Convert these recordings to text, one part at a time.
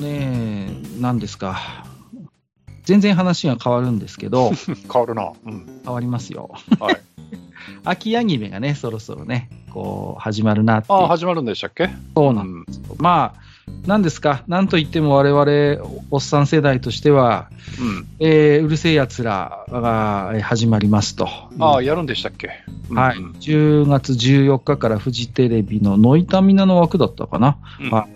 ね、なんですか。全然話が変わるんですけど、変わるな。うん。変わりますよ。はい。秋アニメがね、そろそろね、こう、始まるなっていうああ、始まるんでしたっけ？そうなんですよ。まあ、なんですか、なんといっても我々、おっさん世代としては、うん。えーうるせえやつらがえー始まりますと。ああ、やるんでしたっけ？はい、うん10月14日からフジテレビのノイタミナの枠だったかな。うんは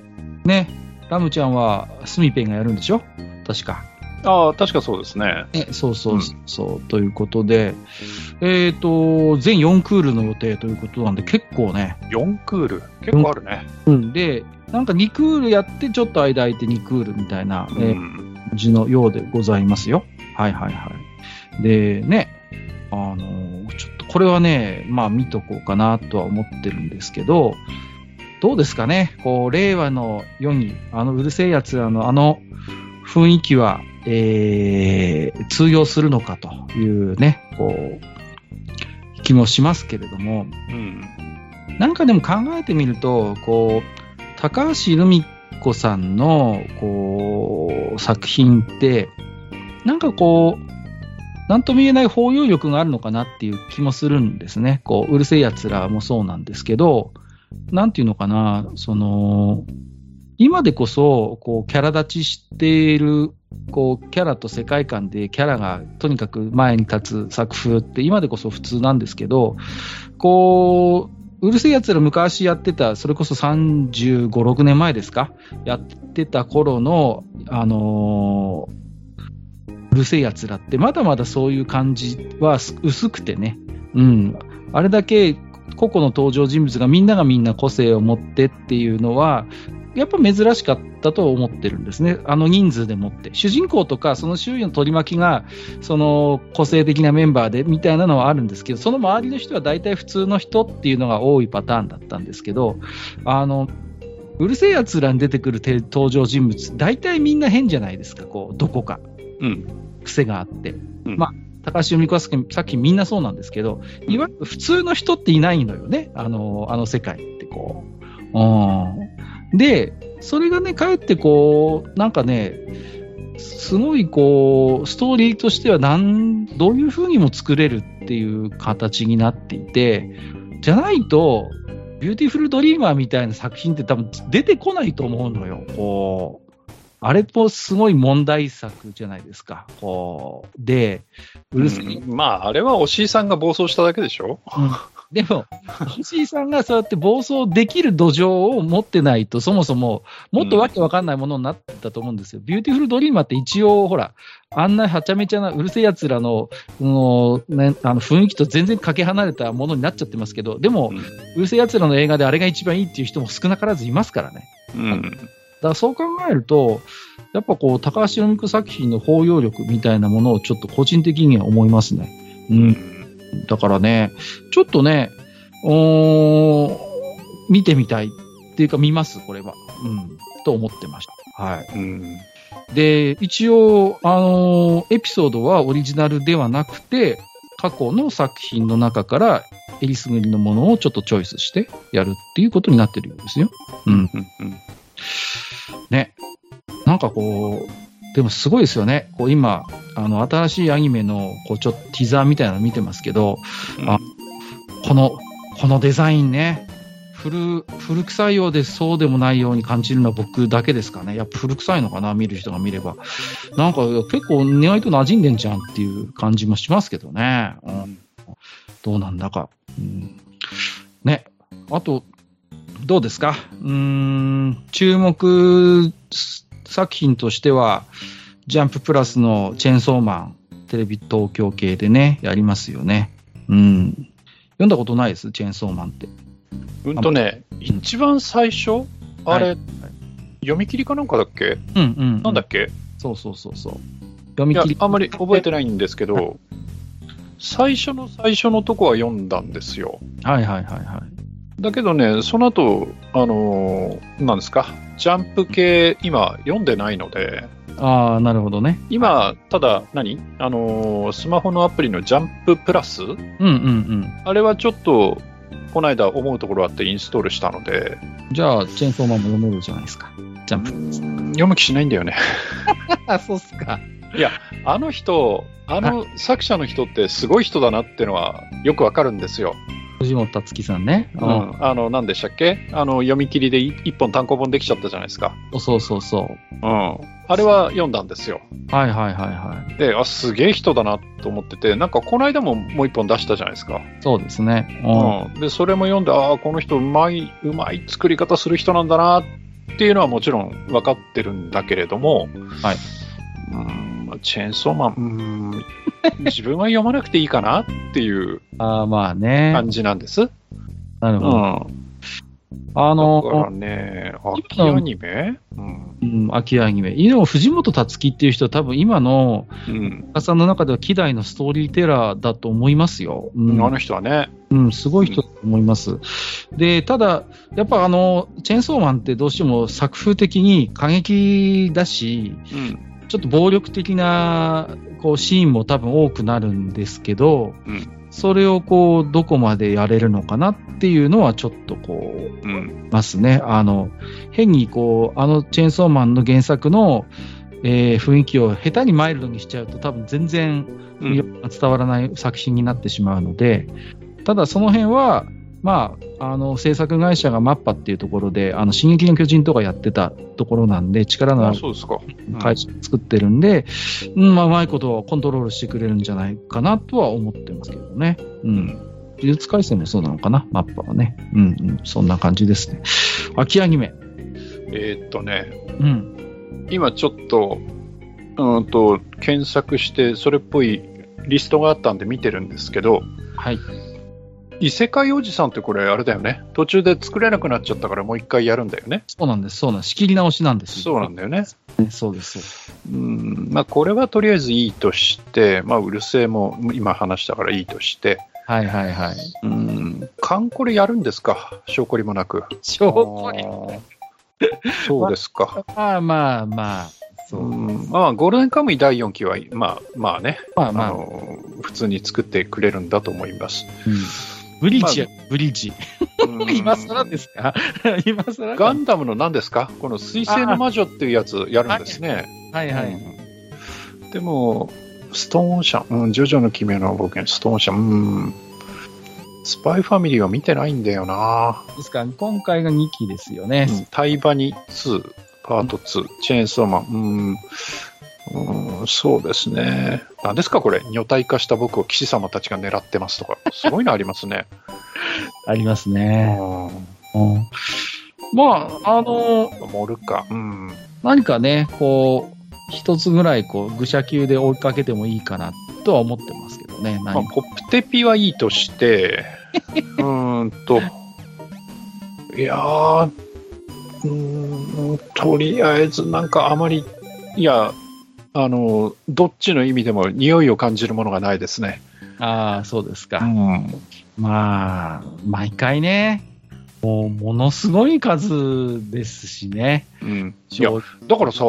ね、ラムちゃんはスミペンがやるんでしょ？確か。ああ、確かそうですね。ね、そうそうそう、ということで、えっ、と、全4クールの予定ということなんで、結構ね、4クール？結構あるね。うん、で、なんか2クールやって、ちょっと間空いて2クールみたいな、うえーん。感じのようでございますよ。はいはいはい。で、ね、あの、ちょっとこれはね、まあ見とこうかなとは思ってるんですけど、どうですかね、こう、令和の世に、あのうるせえやつらのあの雰囲気は、えー、通用するのかというね、こう、気もしますけれども、うん。なんかでも考えてみると、こう、高橋留美子さんの、こう、作品って、なんかこう、なんとも言えない包容力があるのかなっていう気もするんですね。こう、うるせえ奴らもそうなんですけど、なんていうのかな、その、今でこそ、こう、キャラ立ちしている、こう、キャラと世界観でキャラがとにかく前に立つ作風って今でこそ普通なんですけど、こう、うるせえ奴ら昔やってた、それこそ35、6年前ですかやってた頃の、あのーうるせえ奴らって、まだまだそういう感じは薄くてね。うん。あれだけ個々の登場人物がみんながみんな個性を持ってっていうのは、やっぱ珍しかったと思ってるんですね。あの人数でもって。主人公とか、その周囲の取り巻きが、その個性的なメンバーでみたいなのはあるんですけど、その周りの人は大体普通の人っていうのが多いパターンだったんですけど、あの、うるせえ奴らに出てくるて登場人物、大体みんな変じゃないですか、こう、どこか。うん。癖があって。うんまあ、高橋留美子はさっきさっきみんなそうなんですけど、いわゆる普通の人っていないのよね、あの、あの世界ってこう。うん。で、それがね、かえってこう、なんかね、すごいこう、ストーリーとしてはなん、どういう風にも作れるっていう形になっていて、じゃないと、ビューティフルドリーマーみたいな作品って多分出てこないと思うのよ。こう、あれもすごい問題作じゃないですか。こう、で、うるせえ、うんまあ、あれはおしいさんが暴走しただけでしょ？でも、押井さんがそうやって暴走できる土壌を持ってないと、そもそも、もっとわけわかんないものになってたと思うんですよ。ビューティフルドリーマーって一応、ほら、あんなはちゃめちゃなうる星やつらの、ね、あの雰囲気と全然かけ離れたものになっちゃってますけど、でも、うんうる星やつらの映画であれが一番いいっていう人も少なからずいますからね。うん。だからそう考えると、やっぱこう、高橋由美子作品の包容力みたいなものをちょっと個人的には思いますね。うん。だからね、ちょっとね、見てみたいっていうか見ます、これは。うん。と思ってました。はい。うん。で、一応、あのーエピソードはオリジナルではなくて、過去の作品の中から、えりすぐりのものをちょっとチョイスしてやるっていうことになってるようですよ。うん。うん。ね。なんかこう、でもすごいですよね。こう今、あの、新しいアニメの、こう、ちょっとティザーみたいなの見てますけど、あこの、このデザインね、古、古臭いようでそうでもないように感じるのは僕だけですかね。やっぱ古臭いのかな、見る人が見れば。なんか結構意外と馴染んでんじゃんっていう感じもしますけどね。うん、どうなんだか。うん、ね。あと、どうですか？うーん、注目作品としては、ジャンププラスのチェーンソーマン、テレビ東京系でね、やりますよね。うん。読んだことないです、チェーンソーマンって。うんとね、一番最初、あれ、はい読み切りかなんかだっけ？うんうん。なんだっけ？そうそうそうそう。読み切り。、あんまり覚えてないんですけど、最初の最初のとこは読んだんですよ。はいはいはいはい。だけどね、その後、あのーなんですか、ジャンプ系、今読んでないので、ああ、なるほどね。今、ただ何、あのースマホのアプリのジャンププラス？うんうんうん。あれはちょっと、この間思うところあってインストールしたので、じゃあ、チェーンソーマンも読めるじゃないですか。ジャンプ。読む気しないんだよね。あ、そうっすか。いや、あの人、あの作者の人ってすごい人だなっていうのはよくわかるんですよ。藤本つ樹さんね。う。ん。あの、何でしたっけ？あの、読み切りでい一本単行本できちゃったじゃないですか。そうそうそう。うん。あれは読んだんですよ。はいはいはいはい。で、あ、すげえ人だなと思ってて、なんかこの間ももう一本出したじゃないですか。そうですね。うん。で、それも読んで、ああ、この人うまい、うまい作り方する人なんだなっていうのはもちろん分かってるんだけれども、はい。うん、まあチェーンソーマン、うん、自分は読まなくていいかなっていう ああ、まあね。感じなんです。うん。なるほど。だあの、からね、秋アニメ？うん。うん、秋アニメ。でも藤本つ樹っていう人は多分今のうん。岡さんの中では希代のストーリーテラーだと思いますよ。うんあの人はね、うん、すごい人だと思います。で、ただ、やっぱあの、チェーンソーマンってどうしても作風的に過激だし、うん。ちょっと暴力的なこうシーンも多分多くなるんですけど、うんそれをこう、どこまでやれるのかなっていうのはちょっとこう、うん。ますね。あの、変にこう、あのチェーンソーマンの原作の、えー雰囲気を下手にマイルドにしちゃうと多分全然伝わらない作品になってしまうので、ただその辺は、まあ、あの制作会社がマッパっていうところで、あの進撃の巨人とかやってたところなんで、力のああ、るそうですか。うん会社作ってるんで、うんまあ、うまいことをコントロールしてくれるんじゃないかなとは思ってますけどね。うん。呪術廻戦もそうなのかな、マッパはね。うん、うん、そんな感じですね。秋アニメ。えーっとね、うん。今ちょっと、うんと、検索して、それっぽいリストがあったんで見てるんですけど、はい。異世界おじさんってこれあれだよね。途中で作れなくなっちゃったからもう一回やるんだよね。そうなんです、そうなんです。仕切り直しなんですそうなんだよね。ね。そうです。うん、まあこれはとりあえずいいとして、まあうるせえも今話したからいいとして、はいはいはい。うん、カンコレやるんですか？証拠りもなく。証拠にあーそうですか。まあまあまあ、そうう。ん、まあゴールデンカムイ第4期は、まあまあね、あまあまあ、の普通に作ってくれるんだと思います。うんブリッジや、ブリッジ。うん今更ですか？今更ガンダムの何ですか？この水星の魔女っていうやつやるんですね。はいはい。うんでも、ストーンオーシャン、うん、ジョジョの奇妙な冒険、ストーンオーシャン、うん。スパイファミリーは見てないんだよな。ですか？ら、今回が2期ですよね。うんタイバニ2、パート2、チェーンソーマン、うん、うん、そうですね。何ですかこれ、女体化した僕を騎士様たちが狙ってますとか、すごいのありますね。ありますうね。ん、うんまあ、あの、モルカ、うん。何かね、こう、一つぐらい、こう、愚者級で追いかけてもいいかなとは思ってますけどね。まあ、何かポップテピはいいとして、うーんと、いやー、うーん、とりあえずなんかあまり、いや、あの、どっちの意味でも匂いを感じるものがないですね。ああ、そうですか。ん。まあ、毎回ね、もう、ものすごい数ですしね。うん。いや、正だからさ、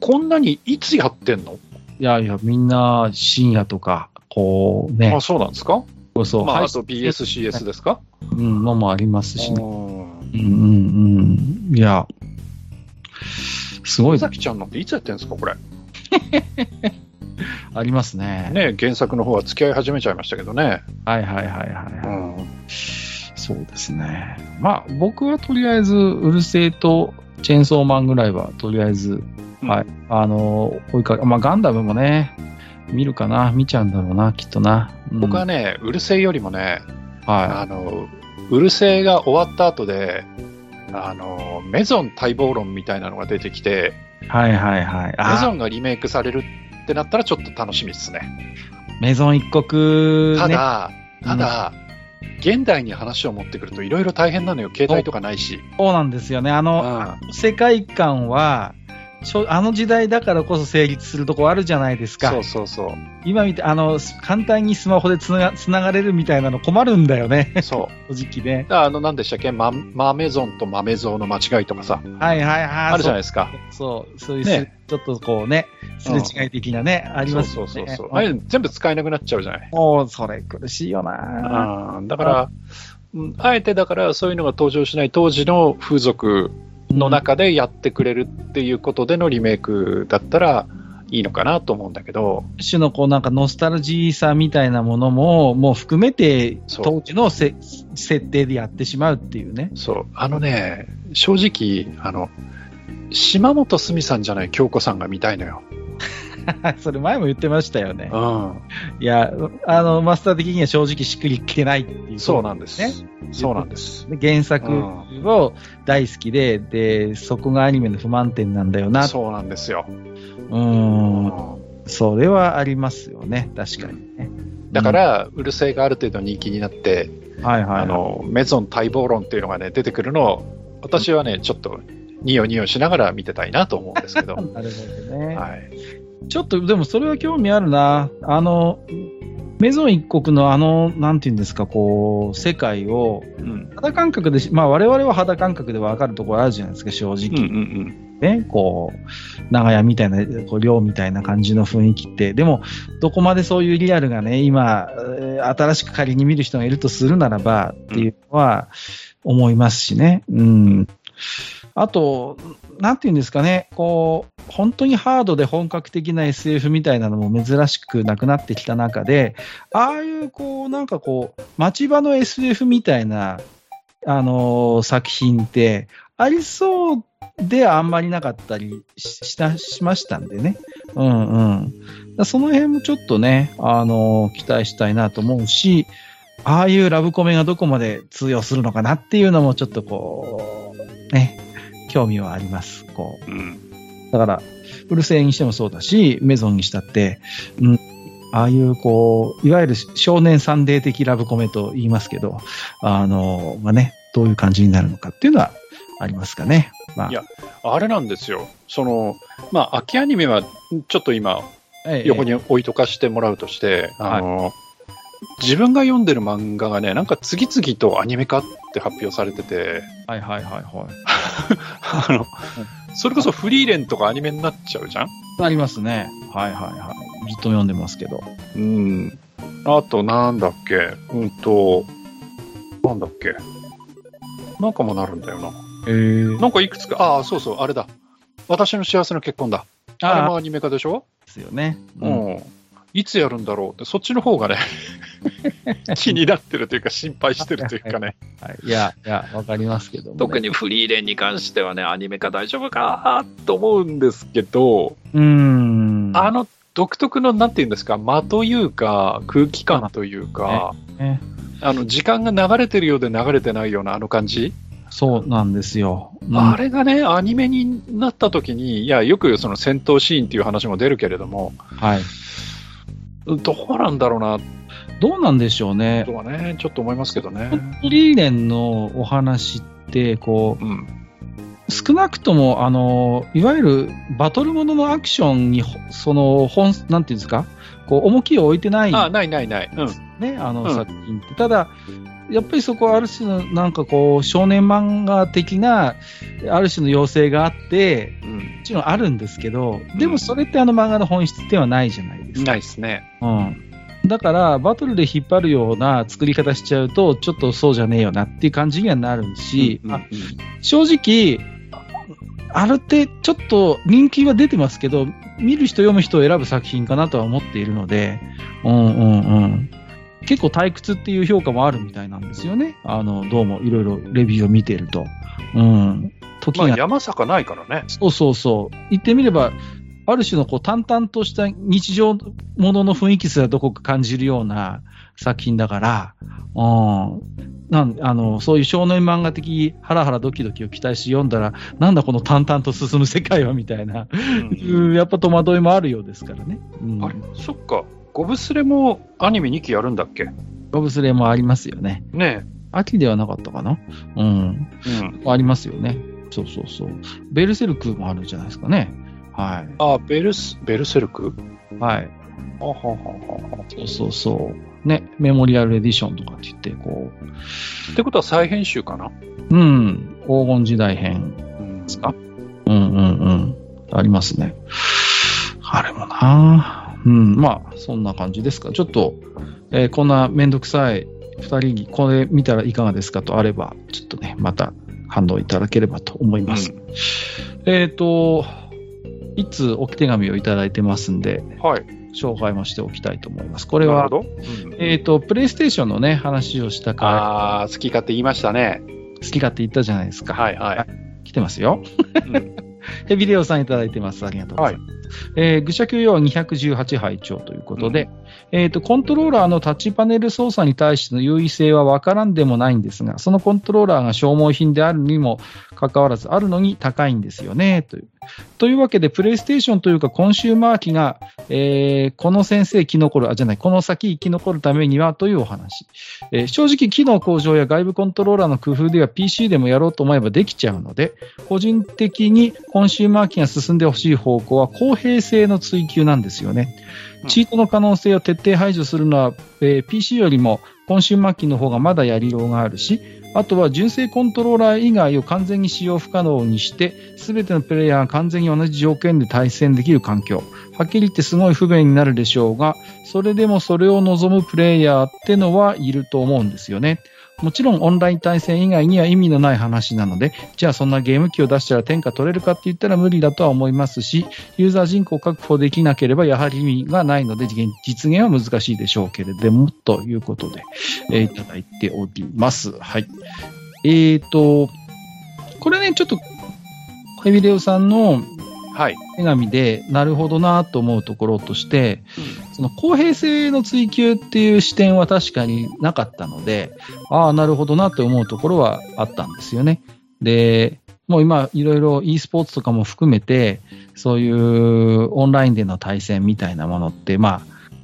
こんなにいつやってんの、いやいや、みんな深夜とか、こうねあ、、そうなんですか？そうそう、まあ、配あと BS、CS ですか？うんのもありますしね。うんうんうんうん。いや、すごいさきちゃんのっていつやってんですかこれ？ありますね。ね、原作の方は付き合い始めちゃいましたけどね。はいはいはいはい。うん。そうですね。まあ、僕はとりあえず、うるせえとチェーンソーマンぐらいは、とりあえず、うんはい。あの、追いかけ、まあ、ガンダムもね、見るかな、見ちゃうんだろうな、きっとな。うん僕はね、うるせえよりもね、はあの、うるせえが終わった後で、あの、メゾン待望論みたいなのが出てきて、い。はいはいはい。メあゾンがリメイクされるってなったらちょっと楽しみですね。メゾン一国、ね。ただ、ただ、現代に話を持ってくるといろいろ大変なのよ。携帯とかないし。そうなんですよね。あの、あ世界観は、あの時代だからこそ成立するとこあるじゃないですか。そうそうそう。今見て、あの、簡単にスマホでつながつながれるみたいなの困るんだよね。そう。正直ね。あの、何でしたっけ？ママメゾンとマメゾウの間違いとかさ、はいはいはい。あるじゃないですか。そう、そういうす、ねちょっとこうね、すれ違い的なね、ありますよね。そうそうそうそう。あれ全部使えなくなっちゃうじゃない？もう、それ苦しいよなあーだから、うんあえてだからそういうのが登場しない当時の風俗の中でやってくれるっていうことでのリメイクだったらいいのかなと思うんだけど、一種のこうなんかノスタルジーさみたいなものも、もう含めて当時のせ設定でやってしまうっていうね。そう、あのね、正直、あの、島本すみさんじゃない京子さんが見たいのよ。それ前も言ってましたよね。うん。いや、あの、マスター的には正直しっくりきてないっていう。そうなんです。ね。そうなんです。で原作を大好きで、で、そこがアニメの不満点なんだよな。そうなんですよ。うーん。それはありますよね。確かにね。だから、うるせえがある程度人気になって、うん、はいはい、はい。あの、メゾン待望論っていうのがね、出てくるのを、私はね、ちょっと、ニヨニヨしながら見てたいなと思うんですけど。なるほどね。はい。ちょっと、でもそれは興味あるな。あの、メゾン一国のあの、なんていうんですか、こう、世界を、うん。肌感覚でし、まあ我々は肌感覚でわかるところあるじゃないですか、正うんう直。んね、こう、長屋みたいな、こう、寮みたいな感じの雰囲気って。でも、どこまでそういうリアルがね、今、えー新しく仮に見る人がいるとするならば、っていうのは、思いますしね。うん。あと、なんていうんですかね、こう、本当にハードで本格的な SF みたいなのも珍しくなくなってきた中で、ああいう、こう、なんかこう、町場の SF みたいな、あのー作品って、ありそうであんまりなかったりしたしましたんでね。うんうん。その辺もちょっとね、あのー期待したいなと思うし、ああいうラブコメがどこまで通用するのかなっていうのもちょっとこう、ね、興味はあります。こう。うん。うん。だから、うるせえにしてもそうだし、メゾンにしたって、うん、ああいう、こう、いわゆる少年サンデー的ラブコメと言いますけど、あの、まあね、どういう感じになるのかっていうのはありますかね。まあ、いやあれなんですよ。その、まあ、秋アニメは、ちょっと今、ええ横に置いとかしてもらうとして、あの、自分が読んでる漫画がね、なんか次々とアニメ化って発表されてて、はいはいはいはい。あの、それこそフリーレンとかアニメになっちゃうじゃん？ありますね。はいはいはい。ずっと読んでますけど。うん。あと、なんだっけ？うんと、なんだっけ？なんかもなるんだよな。えー、なんかいくつか、ああ、そうそう、あれだ。私の幸せの結婚だ。あれあもアニメ化でしょ？ですよね。ううん。ん。いつやるんだろう？って、そっちの方がね、気になってるというか、心配してるというかね。はい、いや、いや、わかりますけども、ね。特にフリーレンに関してはね、アニメ化大丈夫か？と思うんですけど、うーん。あの独特の、なんていうんですか、間というか、空気感というか、ねあの、時間が流れてるようで流れてないようなあの感じ、そうなんですよ。うんあれがね、アニメになった時に、いや、よくその戦闘シーンっていう話も出るけれども、はい。どうなんだろうな、どうなんでしょうねと。はね、ちょっと思いますけどね。フリーレンのお話って、こうん。う、少なくとも、あの、いわゆるバトルもののアクションに、ほその、本、なんていうんですか、こう、重きを置いてない、あ、ないないない。うん。ね、あのうん作品って。ただ、やっぱりそこはある種の、なんかこう、少年漫画的な、ある種の要請があって、うん。もちろんあるんですけど、でもそれってあの漫画の本質ではないじゃないですか。ないですね。うん。だから、バトルで引っ張るような作り方しちゃうと、ちょっとそうじゃねえよなっていう感じにはなるし、うんあ正直、あれってちょっと人気は出てますけど、見る人、読む人を選ぶ作品かなとは思っているので、うんうんうん。結構退屈っていう評価もあるみたいなんですよね。あの、どうもいろいろレビューを見てると。うん。時まあ、が、山坂ないからね。そうそうそう。言ってみれば、ある種のこう淡々とした日常ものの雰囲気すらどこか感じるような作品だから、うん。なんあのそういう少年漫画的ハラハラドキドキを期待し読んだら、なんだこの淡々と進む世界はみたいな、うん やっぱ戸惑いもあるようですからね。うん、あれ？そっか。ゴブスレもアニメ2期やるんだっけ？ボブスレーもありますよね。ね秋ではなかったかな？うん。え。うん。ありますよね。そうそうそう。ベルセルクもあるんじゃないですかね。はい。あ、ベルス、ベルセルク？はい。あははははそうそうそう。ね、メモリアルエディションとかって言って、こってことは再編集かな？う、うん、黄金時代編うんですか？うんうんうん。ありますね。あれもなうん、まあ、そんな感じですか。ちょっと、えーこんなめんどくさい二人にこれ見たらいかがですかとあれば、ちょっとね、また反応いただければと思います。うんえっ、と、いつ置き手紙をいただいてますんで、はい。紹介もしておきたいと思います。これは。うんえっ、と、プレイステーションのね、話をしたかああ、好き勝手言いましたね。好き勝手言ったじゃないですか。はいはい。来てますよ。うんヘビレオさんいただいてます。ありがとうございます。えー愚者級用218拝聴ということで、えっ、と、コントローラーのタッチパネル操作に対しての優位性はわからんでもないんですが、そのコントローラーが消耗品であるにもかかわらず、あるのに高いんですよね、という。というわけで、プレイステーションというか、コンシューマー機が、えーこの先生生き残る、あ、じゃない、この先生き残るためにはというお話。えー正直、機能向上や外部コントローラーの工夫では PC でもやろうと思えばできちゃうので、個人的にコンシューマー機が進んでほしい方向は公平性の追求なんですよね。うんチートの可能性を徹底排除するのは、えー PC よりもコンシューマー機の方がまだやりようがあるし、あとは純正コントローラー以外を完全に使用不可能にして、すべてのプレイヤーが完全に同じ条件で対戦できる環境。はっきり言ってすごい不便になるでしょうが、それでもそれを望むプレイヤーってのはいると思うんですよね。もちろんオンライン対戦以外には意味のない話なので、じゃあそんなゲーム機を出したら天下取れるかって言ったら無理だとは思いますし、ユーザー人口確保できなければやはり意味がないので、実現は難しいでしょうけれども、ということで、えーいただいております。はい。えーと、これね、ちょっと、ヘビレオさんのはい。手紙で、なるほどなと思うところとして、その公平性の追求っていう視点は確かになかったので、ああ、なるほどなって思うところはあったんですよね。で、もう今、いろいろ e スポーツとかも含めて、そういうオンラインでの対戦みたいなものって、まあ、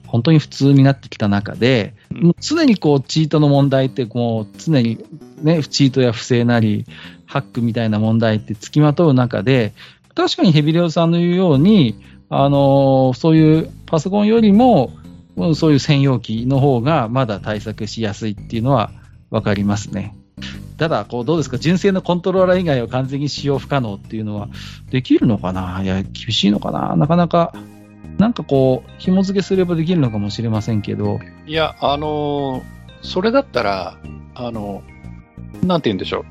本当に普通になってきた中で、うんもう常にこう、チートの問題って、こう、常にね、チートや不正なり、ハックみたいな問題って付きまとう中で、確かにヘビレオさんの言うように、あのそういうパソコンよりも、そういう専用機の方がまだ対策しやすいっていうのはわかりますね。ただ、こう、どうですか？純正のコントローラー以外は完全に使用不可能っていうのはできるのかな？いや、厳しいのかな？なかなか、なんかこう、紐付けすればできるのかもしれませんけど、いや、あのーそれだったら、あの、なんて言うんでしょ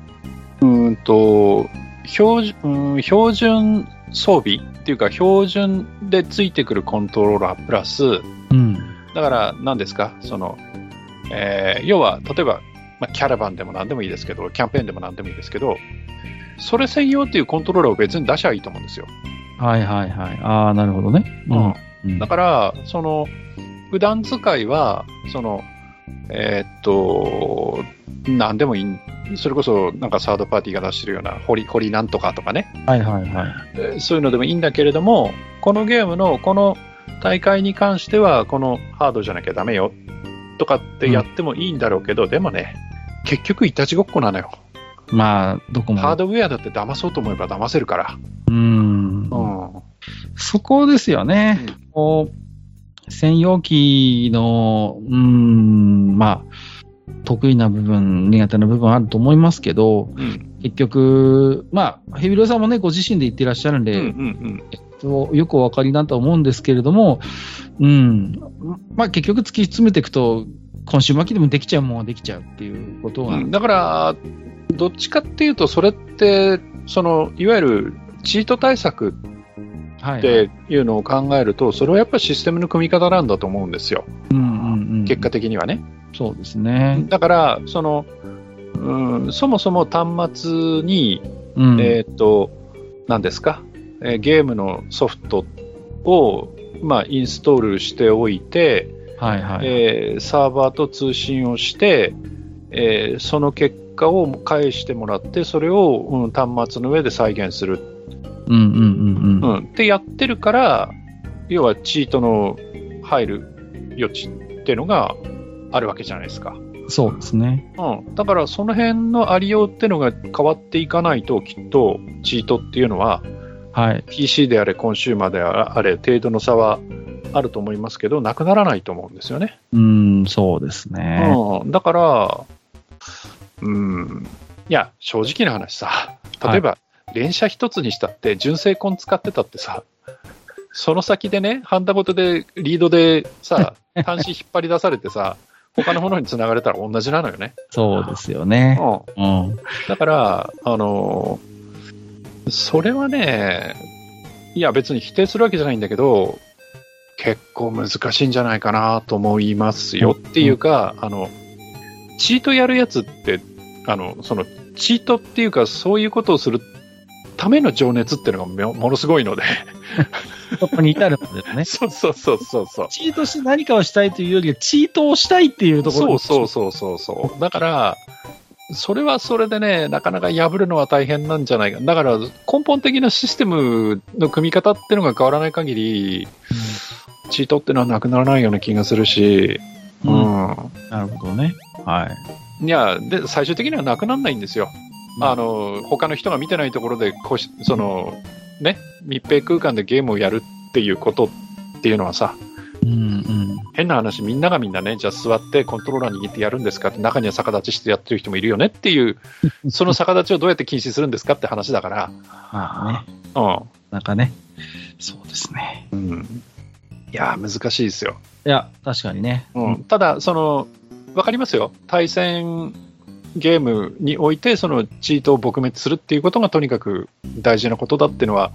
う。うーんと、標準、うん標準装備っていうか、標準でついてくるコントローラープラス、うん。だから何ですか、その、えー要は、例えば、まあ、キャラバンでも何でもいいですけど、キャンペーンでも何でもいいですけど、それ専用っていうコントローラーを別に出しゃいいと思うんですよ。はいはいはい。ああ、なるほどね。うん。うんだから、その、普段使いは、その、えーっと、何でもいい、それこそなんかサードパーティーが出してるような、ホリ、ホリなんとかとかね、はいはいはい。えーそういうのでもいいんだけれども、このゲームのこの大会に関しては、このハードじゃなきゃダメよ、とかってやってもいいんだろうけど、でもね、結局いたちごっこなのよ。まあ、どこも。ハードウェアだって騙そうと思えば騙せるから。うん。うん。そこですよね。うんこう専用機の、うーん、まあ、得意な部分、苦手な部分あると思いますけど、うん。結局、まあ、ヘビロさんもね、ご自身で言ってらっしゃるんで、うんうんそうよくお分かりだと思うんですけれども、うん、まあ結局突き詰めていくと、今週末でもできちゃうもんはできちゃうっていうことが、うん。だから、どっちかっていうと、それって、その、いわゆるチート対策はい、っていうのを考えると、それはやっぱりシステムの組み方なんだと思うんですよ。うんうんうん、結果的にはね。そうですね。だから、その、うん、そもそも端末に、うんえーっと、何ですか、えーゲームのソフトを、まあ、インストールしておいて、はいはい。えーサーバーと通信をして、えーその結果を返してもらって、それを、うん端末の上で再現する、うんうんうんうん。うん、ってやってるから、要はチートの入る余地っていうのがあるわけじゃないですか。そうですね。うん、だからその辺のありようっていうのが変わっていかないと、きっとチートっていうのは、はい。PC であれ、コンシューマーであれ、程度の差はあると思いますけど、なくならないと思うんですよね。うん、そうですね。うん、だから、うん、いや、正直な話さ、例えば、連射一つにしたって、純正コン使ってたってさ、その先でね、ハンダごとでリードでさ、端子引っ張り出されてさ、他のものにつながれたら同じなのよね。そうですよね。うん。うん。だから、あの、それはね、いや別に否定するわけじゃないんだけど、結構難しいんじゃないかなと思いますよっていうか、あの、チートやるやつって、あの、その、チートっていうか、そういうことをするための情熱っていうのがもものすごいので。そこに至るんですね。そうそうそうそうそう。チートして何かをしたいというよりは、チートをしたいっていうところそうそうそうそうそう。だから、それはそれでね、なかなか破るのは大変なんじゃないか。だから、根本的なシステムの組み方っていうのが変わらない限り、チートっていうのはなくならないような気がするし、う。うんうんん。なるほどね。はい。いや、で、最終的にはなくならないんですよ。あの、他の人が見てないところで、こうしその、ね、密閉空間でゲームをやるっていうことっていうのはさ、うんうん。変な話、みんながみんなね、じゃあ座ってコントローラー握ってやるんですかって、中には逆立ちしてやってる人もいるよねっていう、その逆立ちをどうやって禁止するんですかって話だかまあね。ら、なんかね。そうですね。うん。うん、いやー、難しいですよ。いや、確かにね。うん、ただ、その、わかりますよ。対戦ゲームにおいて、そのチートを撲滅するっていうことがとにかく大事なことだっていうのは、はい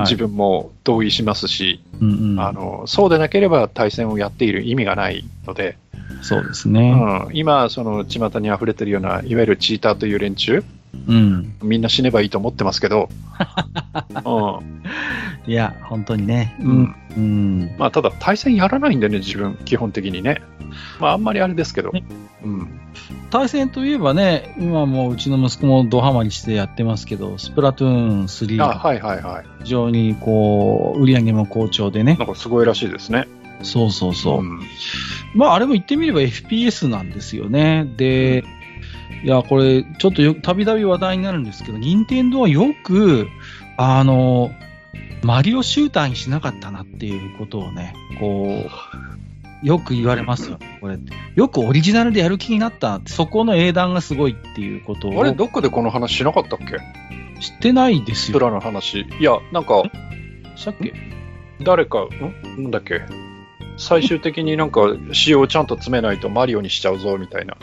自分も同意しますし、うんうん。あの、そうでなければ対戦をやっている意味がないので、そうですね。うん、今、その巷に溢れてるような、いわゆるチーターという連中、うん。みんな死ねばいいと思ってますけど、ういや、本当にね。うん。うん。まあ、ただ対戦やらないんでね、自分、基本的にね。まあ、あんまりあれですけどね。うん。対戦といえばね、今もううちの息子もドハマりしてやってますけど、スプラトゥーン3あ、がはいはいはい。非常にこう、売り上げも好調でね。なんかすごいらしいですね。そうそうそう。んまあ、あれも言ってみれば FPS なんですよね。で、いや、これ、ちょっとよたびたび話題になるんですけど、任天堂はよく、あの、マリオシューターにしなかったなっていうことをね、こう、よく言われますよ、これって。よくオリジナルでやる気になったそこの英断がすごいっていうことをあれ、どっかでこの話しなかったっけ？知ってないですよ。プラの話。いや、なんか、したっけ？誰か、ん？なんだっけ？最終的になんか、仕様をちゃんと詰めないとマリオにしちゃうぞ、みたいな。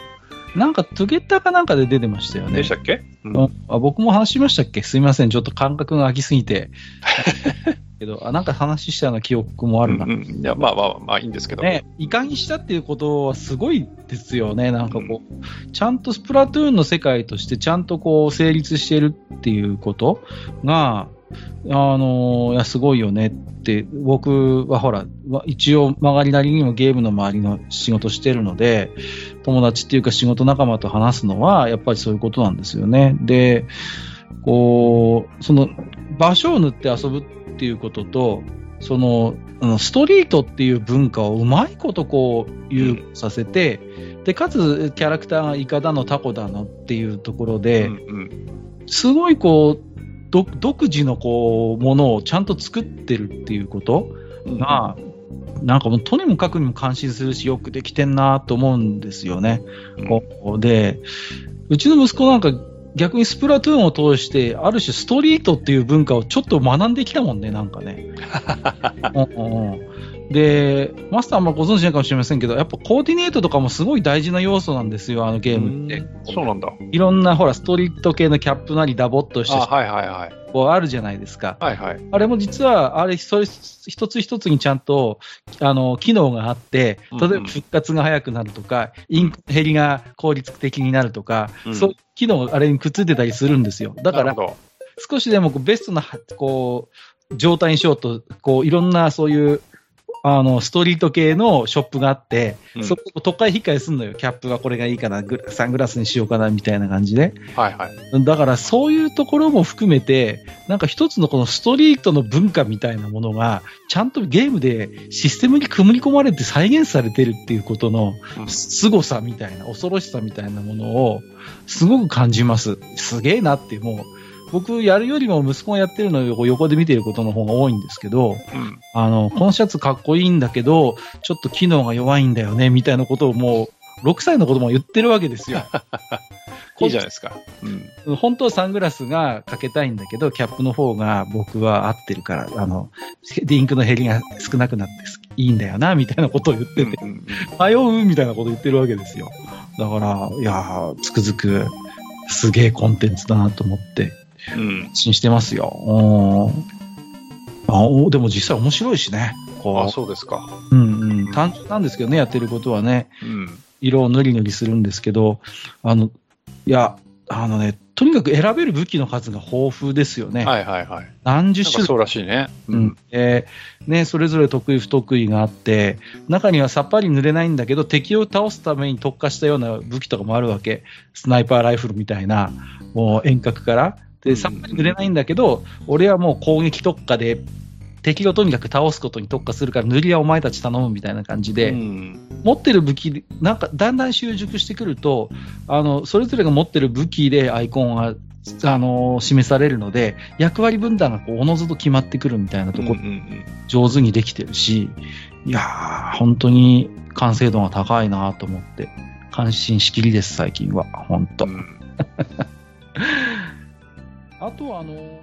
なんか、トゥゲッターかなんかで出てましたよね。でしたっけ、うんうんあ僕も話しましたっけ？すいません。ちょっと感覚が空きすぎて。けど、あなんか話したような記憶もあるな。うんうんいや、まあまあまあいいんですけど。ね、いかにしたっていうことはすごいですよね。なんかこう、ちゃんとスプラトゥーンの世界としてちゃんとこう成立してるっていうことが、あのいや、すごいよねって、僕はほら、わ一応曲がりなりにもゲームの周りの仕事してるので、友達っていうか仕事仲間と話すのは、やっぱりそういうことなんですよね。で、こう、その、場所を塗って遊ぶっていうことと、その、ストリートっていう文化をうまいことこう、融合させて、で、かつ、キャラクターがイカだのタコだのっていうところで、すごいこう、ど独自のこう、ものをちゃんと作ってるっていうことが、なんかもうとにもかくにも感心するし、よくできてんなと思うんですよね。うんで、うちの息子なんか逆にスプラトゥーンを通して、ある種ストリートっていう文化をちょっと学んできたもんね、なんかね。うんうんうんで、マスターもご存知ないかもしれませんけど、やっぱコーディネートとかもすごい大事な要素なんですよ、あのゲームって。うんそうなんだ。いろんなほら、ストリート系のキャップなりダボっとしあ、たはいはいはい。こうあるじゃないですか。はいはい。あれも実は、あれ、それ一つ一つにちゃんと、あの、機能があって、例えば復活が早くなるとか、インク減りが効率的になるとか、うんそういう機能があれにくっついてたりするんですよ。だから少しでもこうベストな、こう、状態にしようと、こう、いろんなそういう、あの、ストリート系のショップがあって、うんそこを都会控えすんのよ。キャップはこれがいいかな、サングラスにしようかな、みたいな感じで。はいはい。だからそういうところも含めて、なんか一つのこのストリートの文化みたいなものが、ちゃんとゲームでシステムに組み込まれて再現されてるっていうことのうん凄さみたいな、恐ろしさみたいなものを、すごく感じます。すげえなって、もう、僕やるよりも息子がやってるのを横で見てることの方が多いんですけど、うん。あの、このシャツかっこいいんだけど、ちょっと機能が弱いんだよね、みたいなことをもう、6歳の子供が言ってるわけですよ。いいじゃないですか。うん。本当はサングラスがかけたいんだけど、キャップの方が僕は合ってるから、あの、リンクの減りが少なくなっていいんだよな、みたいなことを言ってて、うんうん迷うみたいなこと言ってるわけですよ。だから、いやー、つくづく、すげえコンテンツだなと思って、うん。発信してますよ。うんあおでも実際面白いしね。こあ、うそうですか。うんうん、単純なんですけどね、やってることはね、うん。色を塗り塗りするんですけど、あの、いや、あのね、とにかく選べる武器の数が豊富ですよね。はいはいはい。何十種類そうらしいね。ううん。で、ね、それぞれ得意不得意があって、中にはさっぱり塗れないんだけど、敵を倒すために特化したような武器とかもあるわけ。スナイパーライフルみたいな、もう遠隔から。うんで、さっぱり塗れないんだけど、俺はもう攻撃特化で、敵をとにかく倒すことに特化するから、塗りはお前たち頼むみたいな感じで、うん持ってる武器、なんかだんだん習熟してくると、あのそれぞれが持ってる武器でアイコンが、あの示されるので、役割分担がこうおのずと決まってくるみたいなところ、うんうん上手にできてるし、いやー、本当に完成度が高いなと思って、感心しきりです、最近は。本当。うん あとは、あの、